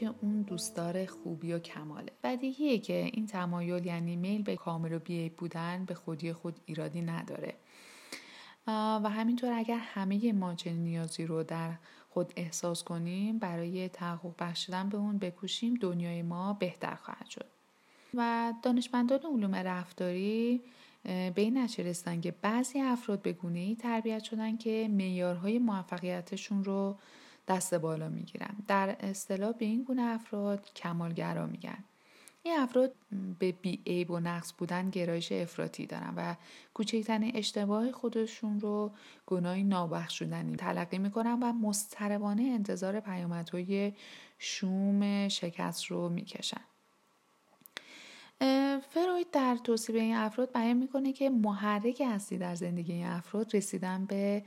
که اون دوستدار خوبی و کماله. بدیهیه که این تمایل یعنی میل به کامل و بیعیب بودن به خودی خود ایرادی نداره. و همینطور اگر همه ما چنین نیازی رو در خود احساس کنیم برای تحقق بخشیدن به اون بکوشیم دنیای ما بهتر خواهد شد. و دانشمندان علوم رفتاری به این نتیجه رسیدن که بعضی افراد به گونه ای تربیت شدن که معیارهای موفقیتشون رو دست بالا می‌گیرن در اصطلاح به این گونه افراد کمالگرا میگن. این افراد به بیعیب و نقص بودن گرایش افراطی دارن و کوچکترین اشتباه خودشون رو گناهی نابخشودنی تلقی می‌کنن و مضطربانه انتظار پیامدهای شوم شکست رو می‌کشن. فروید در توصیف این افراد بیان می‌کنه که محرک اصلی در زندگی این افراد رسیدن به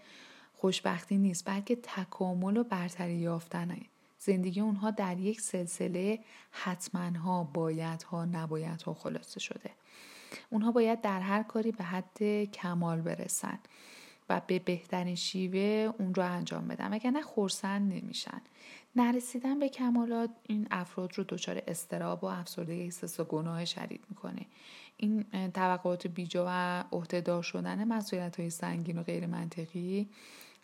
خوشبختی نیست بلکه تکامل و برتری یافتنه. زندگی اونها در یک سلسله حتما بایدها نبایدها خلاصه شده. اونها باید در هر کاری به حد کمال برسن و به بهترین شیوه اون رو انجام بدن وگرنه خورسند نمیشن. نرسیدن به کمالات این افراد رو دچار استراب و افسردگی احساس و گناه شدید می‌کنه. این توقعات بیجا و عهدهدار شدن مسئولیت های سنگین و غیر منطقی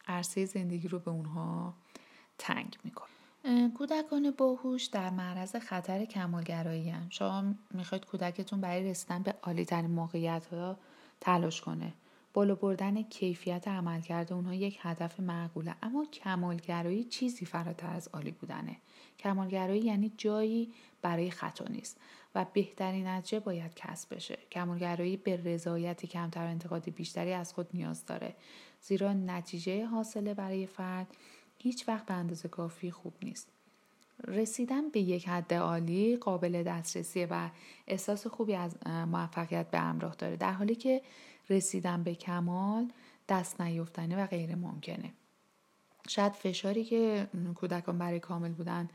عرصه زندگی رو به اونها تنگ می‌کنه کودکان باهوش در معرض خطر کمالگرایی هم. شما می‌خواید کودکتون برای رسیدن به عالی ترین موقعیت ها تلاش کنه بالا بردن کیفیت عملکرد اونها یک هدف معقوله. اما کمالگرایی چیزی فراتر از عالی بودنه. کمالگرایی یعنی جایی برای خطا نیست و بهترین نتیجه باید کسب بشه. کمالگرایی به رضایت کمتر و انتقاد بیشتری از خود نیاز داره. زیرا نتیجه حاصله برای فرد هیچ وقت به اندازه کافی خوب نیست. رسیدن به یک حد عالی قابل دسترسیه و احساس خوبی از موفقیت به همراه داره. در حالی که رسیدن به کمال دست نیفتنی و غیر ممکنه. شاید فشاری که کودکان برای کامل بودن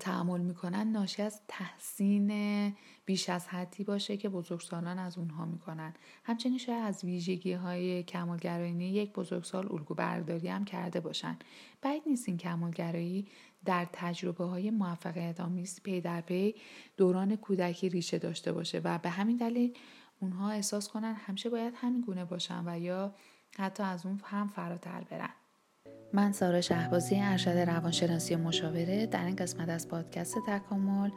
تحمل می‌کنن ناشی از تحسین بیش از حدی باشه که بزرگسالان از اونها می‌کنن. همچنین شاید از ویژگی های کمالگرایی یک بزرگسال الگو برداری هم کرده باشن. بعید نیست این کمالگرایی در تجربه های موفقیت آمیز پی در پی دوران کودکی ریشه داشته باشه و به همین دلیل اونها احساس کنن همیشه باید همین گونه باشن و یا حتی از اون هم فراتر برن. من سارا شهبازی ارشد روانشناسی مشاوره در این قسمت از پادکست تکامل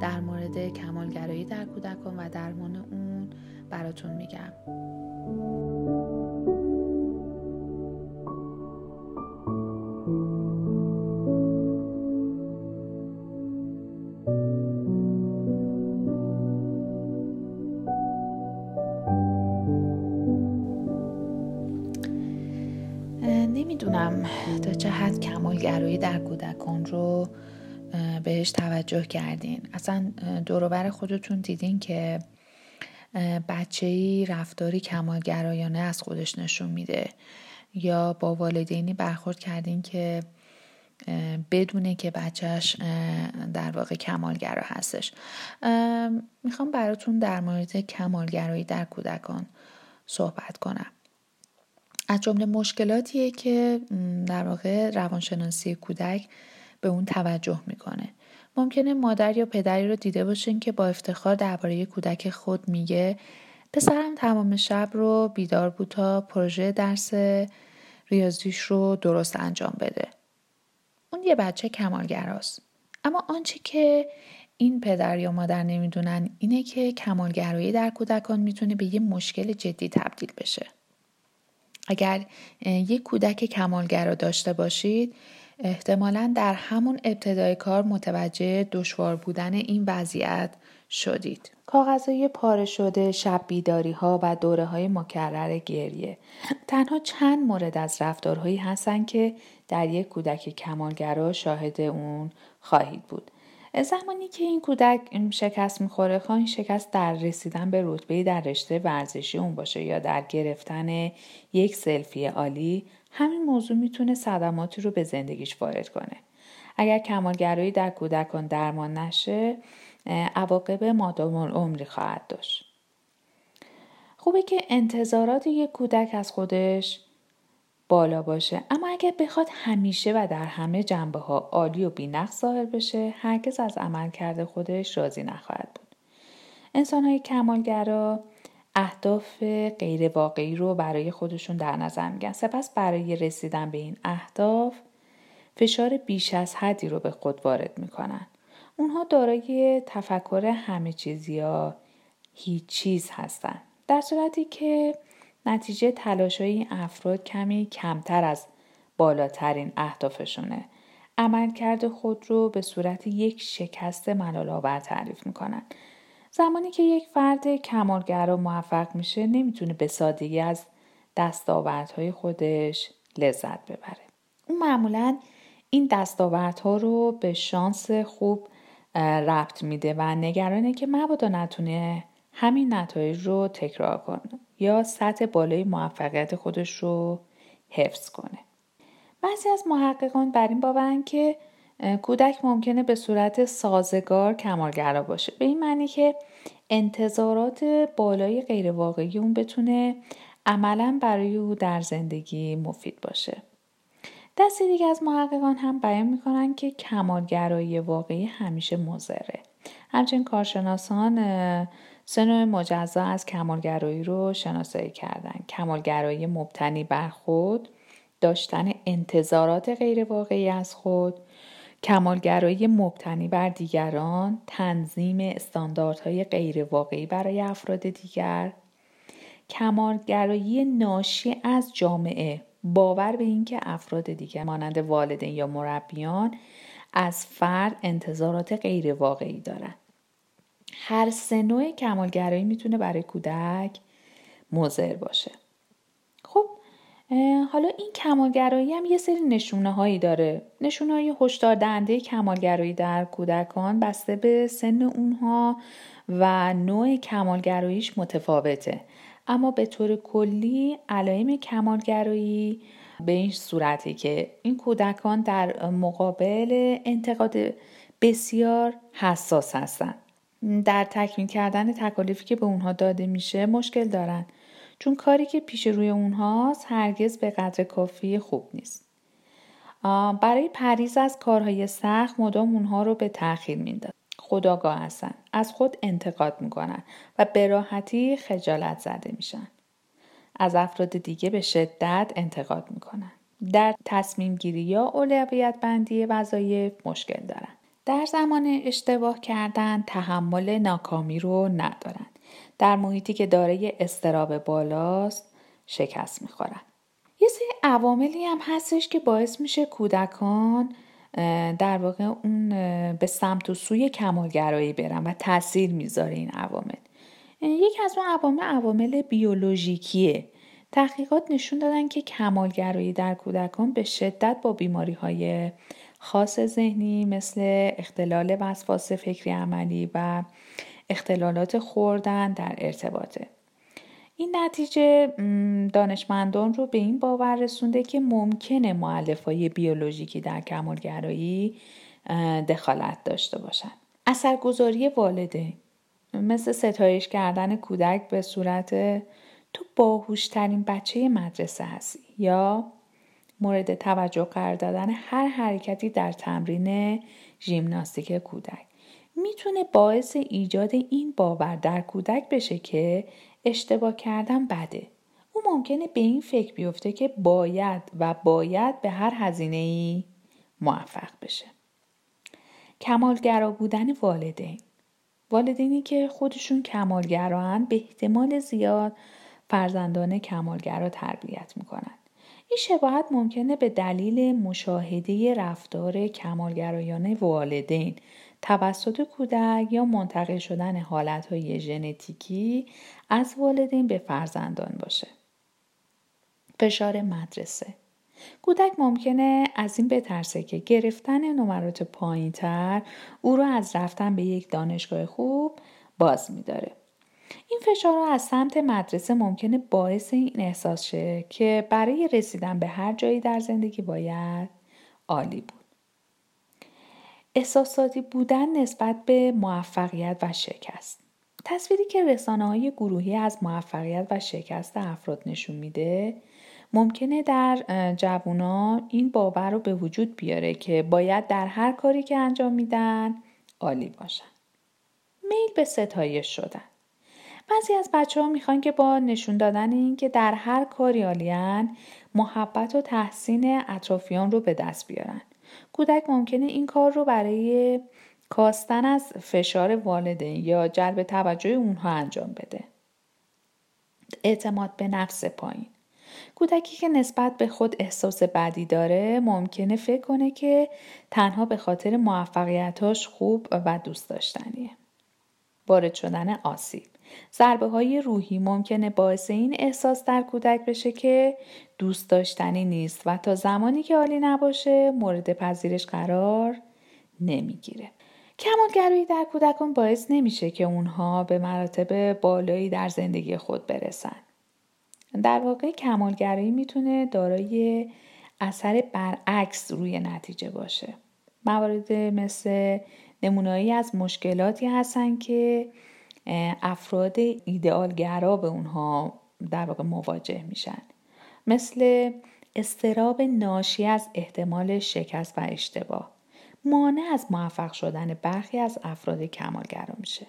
در مورد کمالگرایی در کودکان و درمان اون براتون میگم. بهش توجه کردین. اصلا دوروبر خودتون دیدین که بچه ای رفتاری کمالگرایانه از خودش نشون میده. یا با والدینی برخورد کردین که بدونه که بچهش در واقع کمالگرا هستش. می‌خوام براتون در مورد کمالگرایی در کودکان صحبت کنم. از جمله مشکلاتیه که در واقع روانشناسی کودک به اون توجه می‌کنه. ممکنه مادر یا پدری رو دیده باشین که با افتخار درباره کودک خود میگه پسرم تمام شب رو بیدار بود تا پروژه درس ریاضیش رو درست انجام بده. اون یه بچه کمالگراست. اما آنچه که این پدر یا مادر نمی‌دونن اینه که کمالگرایی در کودکان می‌تونه به یه مشکل جدی تبدیل بشه. اگر یک کودک کمالگرا داشته باشید احتمالا در همون ابتدای کار متوجه دشوار بودن این وضعیت شدید. کاغذهای پاره شده، شب بیداری ها و دوره های مکرر گریه. تنها چند مورد از رفتارهایی هستند که در یک کودک کمالگرا شاهد اون خواهید بود. زمانی که این کودک شکست می‌خوره خواهی شکست در رسیدن به رتبه در رشته ورزشی اون باشه یا در گرفتن یک سلفی عالی همین موضوع می‌تونه صدماتی رو به زندگیش وارد کنه. اگر کمالگرایی در کودکان درمان نشه عواقب مادام العمری خواهد داشت. خوبه که انتظارات یک کودک از خودش بالا باشه. اما اگر بخواد همیشه و در همه جنبه ها عالی و بینقص ظاهر بشه هرگز از عمل کرده خودش راضی نخواهد بود. انسان های کمالگرا اهداف غیر واقعی رو برای خودشون در نظر میگن سپس برای رسیدن به این اهداف فشار بیش از حدی رو به خود وارد می‌کنن. اونها دارای تفکر همه چیزی یا هیچ چیز هستن. در صورتی که نتیجه تلاش این افراد کمی کمتر از بالاترین اهدافشونه. عملکرد خود رو به صورت یک شکست ملال تعریف می‌کنن. زمانی که یک فرد کمالگرا موفق میشه نمی‌تونه به سادگی از دستاوردهای خودش لذت ببره. اون معمولا این دستاوردها رو به شانس خوب ربط میده و نگرانه که مبادا نتونه همین نتایج رو تکرار کنه یا سطح بالای موفقیت خودش رو حفظ کنه. بعضی از محققان بر این باورن که کودک ممکنه به صورت سازگار کمالگرا باشه. به این معنی که انتظارات بالای غیرواقعی اون بتونه عملا برای او در زندگی مفید باشه. دستی دیگه از محققان هم بیان می‌کنن که کمالگرایی واقعی همیشه مزره همچنین کارشناسان سه مجزا از کمالگرایی رو شناسایی کردن. کمالگرایی مبتنی بر خود داشتن انتظارات غیرواقعی از خود کمالگرایی مبتنی بر دیگران تنظیم استانداردهای غیرواقعی برای افراد دیگر کمالگرایی ناشی از جامعه باور به اینکه افراد دیگر مانند والدین یا مربیان از فرد انتظارات غیرواقعی دارند. هر سه نوع کمالگرایی می‌تونه برای کودک مضر باشه. خب حالا این کمالگرایی هم یه سری نشونه هایی داره. نشونه های هشدار دهنده کمالگرایی در کودکان بسته به سن اونها و نوع کمالگراییش متفاوته. اما به طور کلی علائم کمالگرایی به این صورتی که این کودکان در مقابل انتقاد بسیار حساس هستند در تکمیل کردن تکالیفی که به اونها داده میشه مشکل دارن. چون کاری که پیش روی اونهاست هرگز به قدر کافی خوب نیست. برای پریز از کارهای سخت مدام اونها رو به تاخیر میندازن. خداگاه هستن. از خود انتقاد می‌کنن و به راحتی خجالت زده میشن. از افراد دیگه به شدت انتقاد می‌کنن. در تصمیم گیری یا اولویت بندی وظایف مشکل دارن. در زمان اشتباه کردن تحمل ناکامی رو ندارن. در محیطی که دارای استراب بالاست شکست می‌خورن. یه سری عواملی هم هستش که باعث میشه کودکان در واقع اون به سمت و سوی کمالگرایی برن و تاثیر می‌ذاره این عوامل. یکی از اون عوامل عوامل بیولوژیکیه. تحقیقات نشون دادن که کمالگرایی در کودکان به شدت با بیماری های خاص ذهنی مثل اختلال وسواس فکری عملی و اختلالات خوردن در ارتباطه این نتیجه دانشمندان رو به این باور رسونده که ممکنه معلف بیولوژیکی در کمالگرایی دخالت داشته باشند. اثرگذاری والدین مثل ستایش کردن کودک به صورت تو باهوشترین بچه مدرسه هستی یا مورد توجه قرار دادن هر حرکتی در تمرین ژیمناستیک کودک می‌تونه باعث ایجاد این باور در کودک بشه که اشتباه کردن بده. او ممکنه به این فکر بیفته که باید و باید به هر هزینه ای موفق بشه. کمالگرا بودن والدین. والدینی که خودشون کمالگران به احتمال زیاد فرزندان کمالگرا تربیت می‌کنن. این شباهت ممکنه به دلیل مشاهده رفتار کمالگرایانه والدین توسط کودک یا منتقل شدن حالتهای ژنتیکی از والدین به فرزندان باشه. فشار مدرسه کودک ممکنه از این بترسه که گرفتن نمرات پایینتر او را از رفتن به یک دانشگاه خوب باز میداره. این فشار از سمت مدرسه ممکنه باعث این احساس شه که برای رسیدن به هر جایی در زندگی باید عالی بود. احساساتی بودن نسبت به موفقیت و شکست. تصویری که رسانه های گروهی از موفقیت و شکست افراد نشون میده ممکنه در جوونا این باور رو به وجود بیاره که باید در هر کاری که انجام میدن عالی باشن. میل به ستایش شدن. بعضی از بچه ها می‌خوان که با نشون دادن این که در هر کاری عالیان محبت و تحسین اطرافیان رو به دست بیارن. کودک ممکنه این کار رو برای کاستن از فشار والدین یا جلب توجه اونها انجام بده. اعتماد به نفس پایین. کودکی که نسبت به خود احساس بدی داره ممکنه فکر کنه که تنها به خاطر موفقیتاش خوب و دوست داشتنیه. وارد شدن آسیب. ضربه های روحی ممکنه باعث این احساس در کودک بشه که دوست داشتنی نیست و تا زمانی که عالی نباشه مورد پذیرش قرار نمی‌گیره. کمالگرایی در کودکان باعث نمیشه که اونها به مراتب بالایی در زندگی خود برسن. در واقع کمالگرایی می‌تونه دارای اثر برعکس روی نتیجه باشه. موارد مثل نمونایی از مشکلاتی هستن که افراد ایدئالگرا به اونها در واقع مواجه میشن. مثل استراب ناشی از احتمال شکست و اشتباه مانع از موفق شدن برخی از افراد کمالگرا میشه.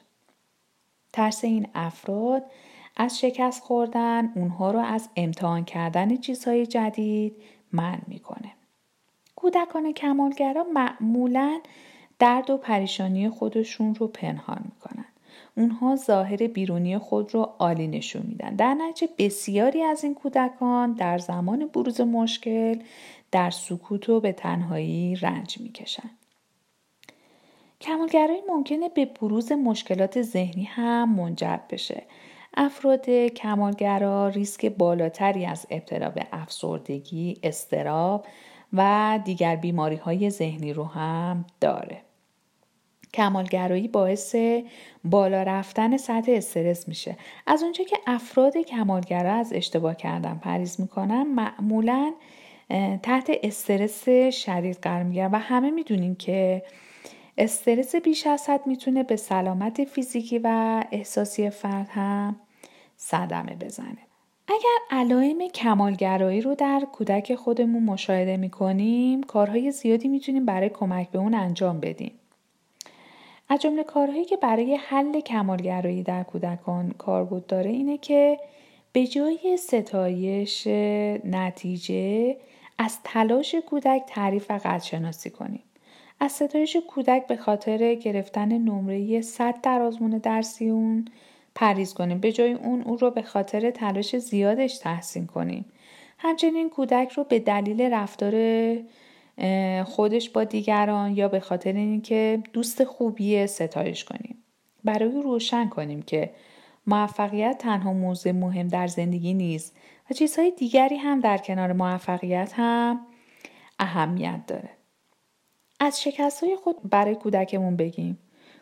ترس این افراد از شکست خوردن اونها رو از امتحان کردن چیزهای جدید من می‌کنه. کودکان کمالگرا معمولا درد و پریشانی خودشون رو پنهان می‌کنن. اونها ظاهر بیرونی خود رو عالی نشون میدن. در نتیجه بسیاری از این کودکان در زمان بروز مشکل در سکوت و به تنهایی رنج می‌کشن. کمالگرایی ممکنه به بروز مشکلات ذهنی هم منجر بشه. افراد کمالگرا ریسک بالاتری از ابتلا به افسردگی، استراب و دیگر بیماری های ذهنی رو هم داره. کمالگرایی باعث بالا رفتن سطح استرس میشه. از اونجا که افراد کمالگرا از اشتباه کردن پریز می‌کنن معمولا تحت استرس شدید قرار می‌گیرن و همه می‌دونیم که استرس بیش از حد می‌تونه به سلامت فیزیکی و احساسی فرد هم صدمه بزنه. اگر علائم کمالگرایی رو در کودک خودمون مشاهده می‌کنیم کارهای زیادی می‌تونیم برای کمک به اون انجام بدیم. از جمله کارهایی که برای حل کمالگرایی در کودکان کاربرد داره اینه که به جای ستایش نتیجه از تلاش کودک تعریف و قدرشناسی کنیم. از ستایش کودک به خاطر گرفتن نمره 100 در آزمون درسی اون پریز کنیم به جای اون او رو به خاطر تلاش زیادش تحسین کنیم همچنین کودک رو به دلیل رفتار خودش با دیگران یا به خاطر اینکه دوست خوبیه ستایش کنیم. برای روشن کنیم که موفقیت تنها موضوع مهم در زندگی نیست و چیزهای دیگری هم در کنار موفقیت هم اهمیت داره. از شکست های خود برای کودکمون بگیم.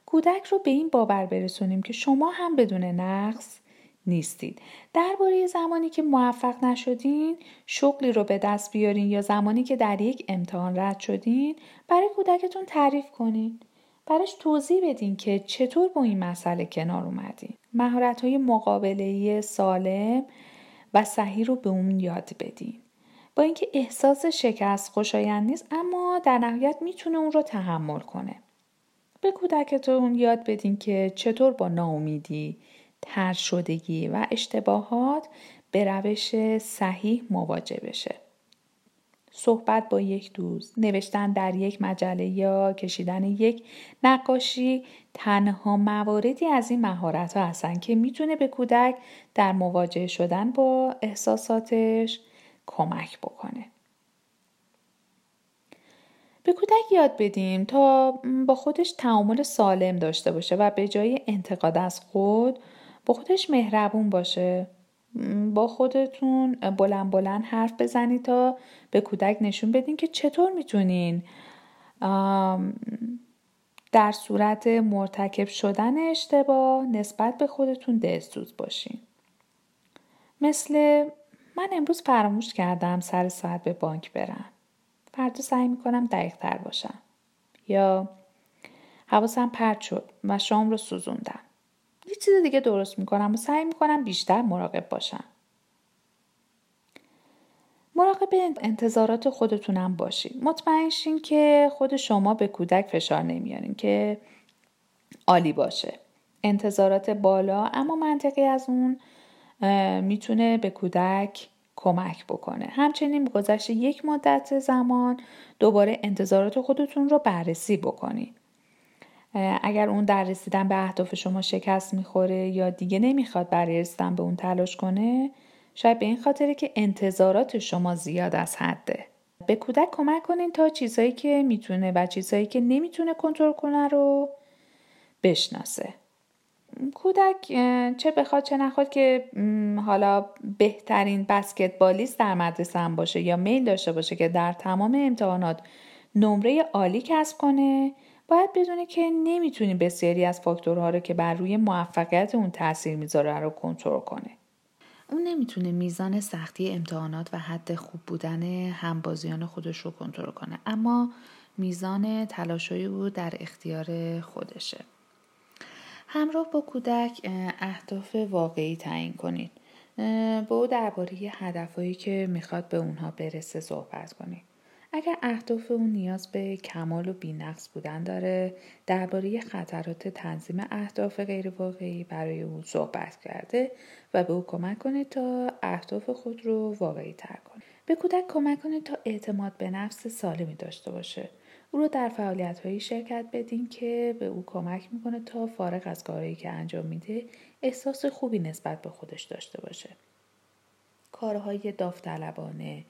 کودک رو به این باور برسونیم که شما هم بدون نقص نیستید. درباره زمانی که موفق نشدین شغلی رو به دست بیارین یا زمانی که در یک امتحان رد شدین برای کودکتون تعریف کنین. براش توضیح بدین که چطور با این مسئله کنار اومدین. مهارت های مقابله سالم و صحیح رو به اون یاد بدین. با اینکه احساس شکست خوشایند نیست اما در نهایت می‌تونه اون رو تحمل کنه. به کودکتون یاد بدین که چطور با ناامیدی تر شدگی و اشتباهات به روش صحیح مواجه بشه. صحبت با یک دوست نوشتن در یک مجله یا کشیدن یک نقاشی تنها مواردی از این مهارت ها هستن که می‌تونه به کودک در مواجه شدن با احساساتش کمک بکنه. به کودک یاد بدیم تا با خودش تعامل سالم داشته باشه و به جای انتقاد از خود با خودش مهربون باشه با خودتون بلند بلند حرف بزنید تا به کودک نشون بدین که چطور می‌تونین در صورت مرتکب شدن اشتباه نسبت به خودتون دلسوز باشین مثل من امروز فراموش کردم سر ساعت به بانک برم. فردا سعی می‌کنم دقیق تر باشم. یا حواسم پرت شد و شام رو سوزوندم. یه چیز دیگه درست می‌کنم و سعی می‌کنم بیشتر مراقب باشم. مراقب انتظارات خودتونم باشید مطمئن شین که خود شما به کودک فشار نمیارین که عالی باشه. انتظارات بالا اما منطقی از اون می‌تونه به کودک کمک بکنه. همچنین گذشت یک مدت زمان دوباره انتظارات خودتون رو بررسی بکنید اگر اون در رسیدن به اهداف شما شکست می‌خوره یا دیگه نمی‌خواد برای رسیدن به اون تلاش کنه شاید به این خاطره که انتظارات شما زیاد از حده. به کودک کمک کنین تا چیزهایی که می‌تونه و چیزهایی که نمی‌تونه کنترل کنه رو بشناسه. کودک چه بخواد چه نخواد که حالا بهترین بسکتبالیست در مدرسه هم باشه یا میل داشته باشه که در تمام امتحانات نمره عالی کسب کنه باید بدونه که نمی‌تونی بسیاری از فاکتورها رو که بر روی موفقیت اون تاثیر می‌ذاره رو کنترل کنه اون نمی‌تونه میزان سختی امتحانات و حد خوب بودن همبازیان خودش رو کنترل کنه اما میزان تلاشای او در اختیار خودشه. همراه با کودک اهداف واقعی تعیین کنید. با او درباره هدفهایی که می‌خواد به اونها برسه صحبت کنید. اگر اهداف اون نیاز به کمال و بینقص بودن داره درباره خطرات تنظیم اهداف غیر واقعی برای او صحبت کرده و به او کمک کنه تا اهداف خود رو واقعی تر کنه. به کودک کمک کنه تا اعتماد به نفس سالمی داشته باشه. او رو در فعالیت هایی شرکت بدین که به او کمک می‌کنه تا فارغ از کارهایی که انجام میده احساس خوبی نسبت به خودش داشته باشه. کارهای داوطلبانه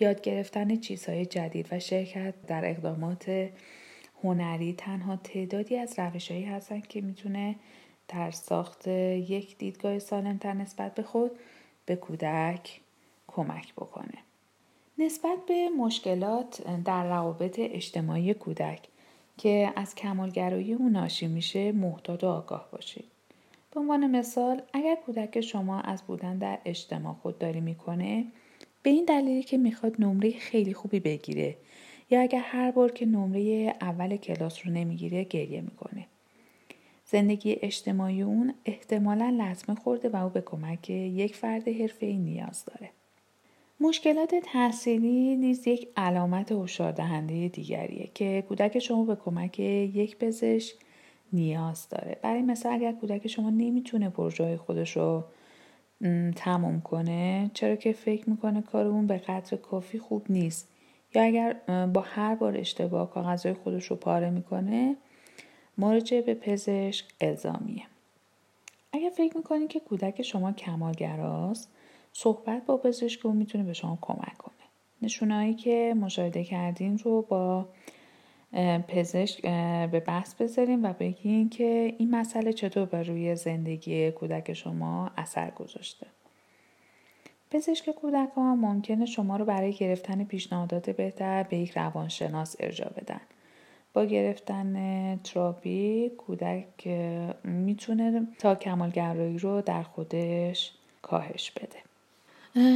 یاد گرفتن چیزهای جدید و شرکت در اقدامات هنری تنها تعدادی از روشهایی هستند که می‌تونه در ساخت یک دیدگاه سالمتر نسبت به خود به کودک کمک بکنه. نسبت به مشکلات در روابط اجتماعی کودک که از کمالگرایی اون ناشی میشه محتاط و آگاه باشید. به عنوان مثال اگر کودک شما از بودن در اجتماع خودداری می‌کنه به این دلیلی که می‌خواد نمره خیلی خوبی بگیره یا اگر هر بار که نمره اول کلاس رو نمی‌گیره گریه می‌کنه. زندگی اجتماعی اون احتمالا لطمه خورده و او به کمک یک فرد ای نیاز داره. مشکلات تحصیلی نیز یک علامت هشدار دهنده دیگریه که کودک شما به کمک یک پزشک نیاز داره برای مثال اگر کودک شما نمی‌تونه پروژه خودش رو تموم کنه چرا که فکر می‌کنه کار اون به قدر کافی خوب نیست. یا اگر با هر بار اشتباه کاغذهای خودش رو پاره می‌کنه مراجعه به پزشک الزامیه. اگر فکر می‌کنید که کودک شما کمالگراست صحبت با پزشک اون می‌تونه به شما کمک کنه. نشونهایی که مشاهده کردین رو با پزشک به بحث بذاریم و بگین که این مسئله چطور بر روی زندگی کودک شما اثر گذاشته. پزشک کودک ها ممکنه شما رو برای گرفتن پیشنهادات بهتر به یک روانشناس ارجا بدن. با گرفتن تراپی کودک می‌تونه تا کمالگرایی رو در خودش کاهش بده.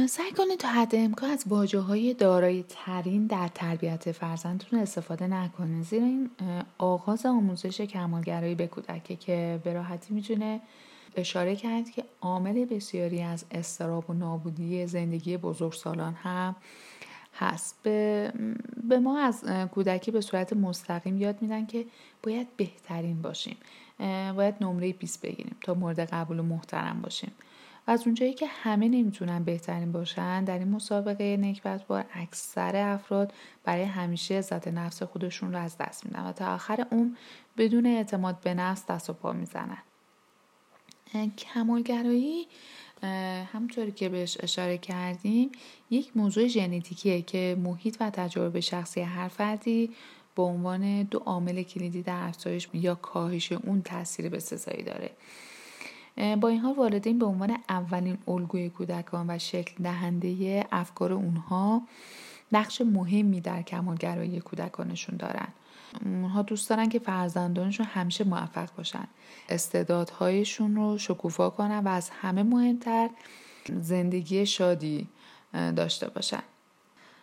سعی کنید تا حد امکان از واجه های دارای ترین در تربیت فرزندتون استفاده نکنید زیرا این آغاز آموزش کمالگرایی به کودکه که به راحتی می‌تونه اشاره کرد که عامل بسیاری از استراب و نابودی زندگی بزرگسالان هم هست. به, به ما از کودکی به صورت مستقیم یاد میدن که باید بهترین باشیم. باید نمره 20 بگیریم تا مورد قبول و محترم باشیم. از اونجایی که همه نمی‌تونن بهترین باشن در این مسابقه نکبت بار اکثر افراد برای همیشه عزت نفس خودشون رو از دست میدن و تا آخر اون بدون اعتماد به نفس دست و پا می‌زنن. کمالگرایی همونطوری که بهش اشاره کردیم یک موضوع ژنتیکیه که محیط و تجربه شخصی هر فردی به عنوان دو عامل کلیدی در افزایش یا کاهش اون تاثیر به سزایی داره. با این حال والدین به عنوان اولین الگوی کودکان و شکل دهنده افکار اونها نقش مهمی در کمالگرایی کودکانشون دارن. اونها دوست دارن که فرزندانشون همیشه موفق باشن. استعدادهایشون رو شکوفا کنن و از همه مهمتر زندگی شادی داشته باشن.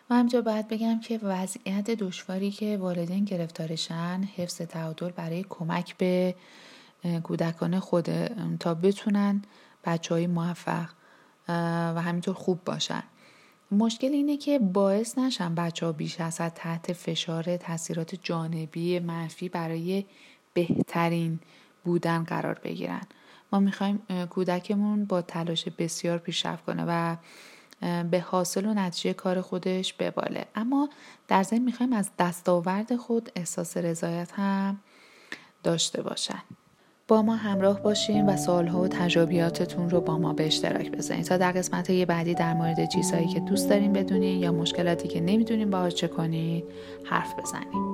و همجا باید بگم که وضعیت دشواری که والدین گرفتارشن حفظ تعادل برای کمک به کودکان خود تا بتونن بچه های موفق و همینطور خوب باشن. مشکل اینه که باعث نشن بچه ها بیش از تحت فشار تاثیرات جانبی منفی برای بهترین بودن قرار بگیرن. ما می‌خوایم کودکمون با تلاش بسیار پیشرفت کنه و به حاصل و نتیجه کار خودش بباله. اما در ضمن می‌خوایم از دستاورد خود احساس رضایت هم داشته باشن. با ما همراه باشین و سالها و تجربیاتتون رو با ما به اشتراک بذارین. تا در قسمت یه بعدی در مورد چیزهایی که دوست دارین بدونین یا مشکلاتی که نمی‌دونین باهاش چه کنید حرف بزنیم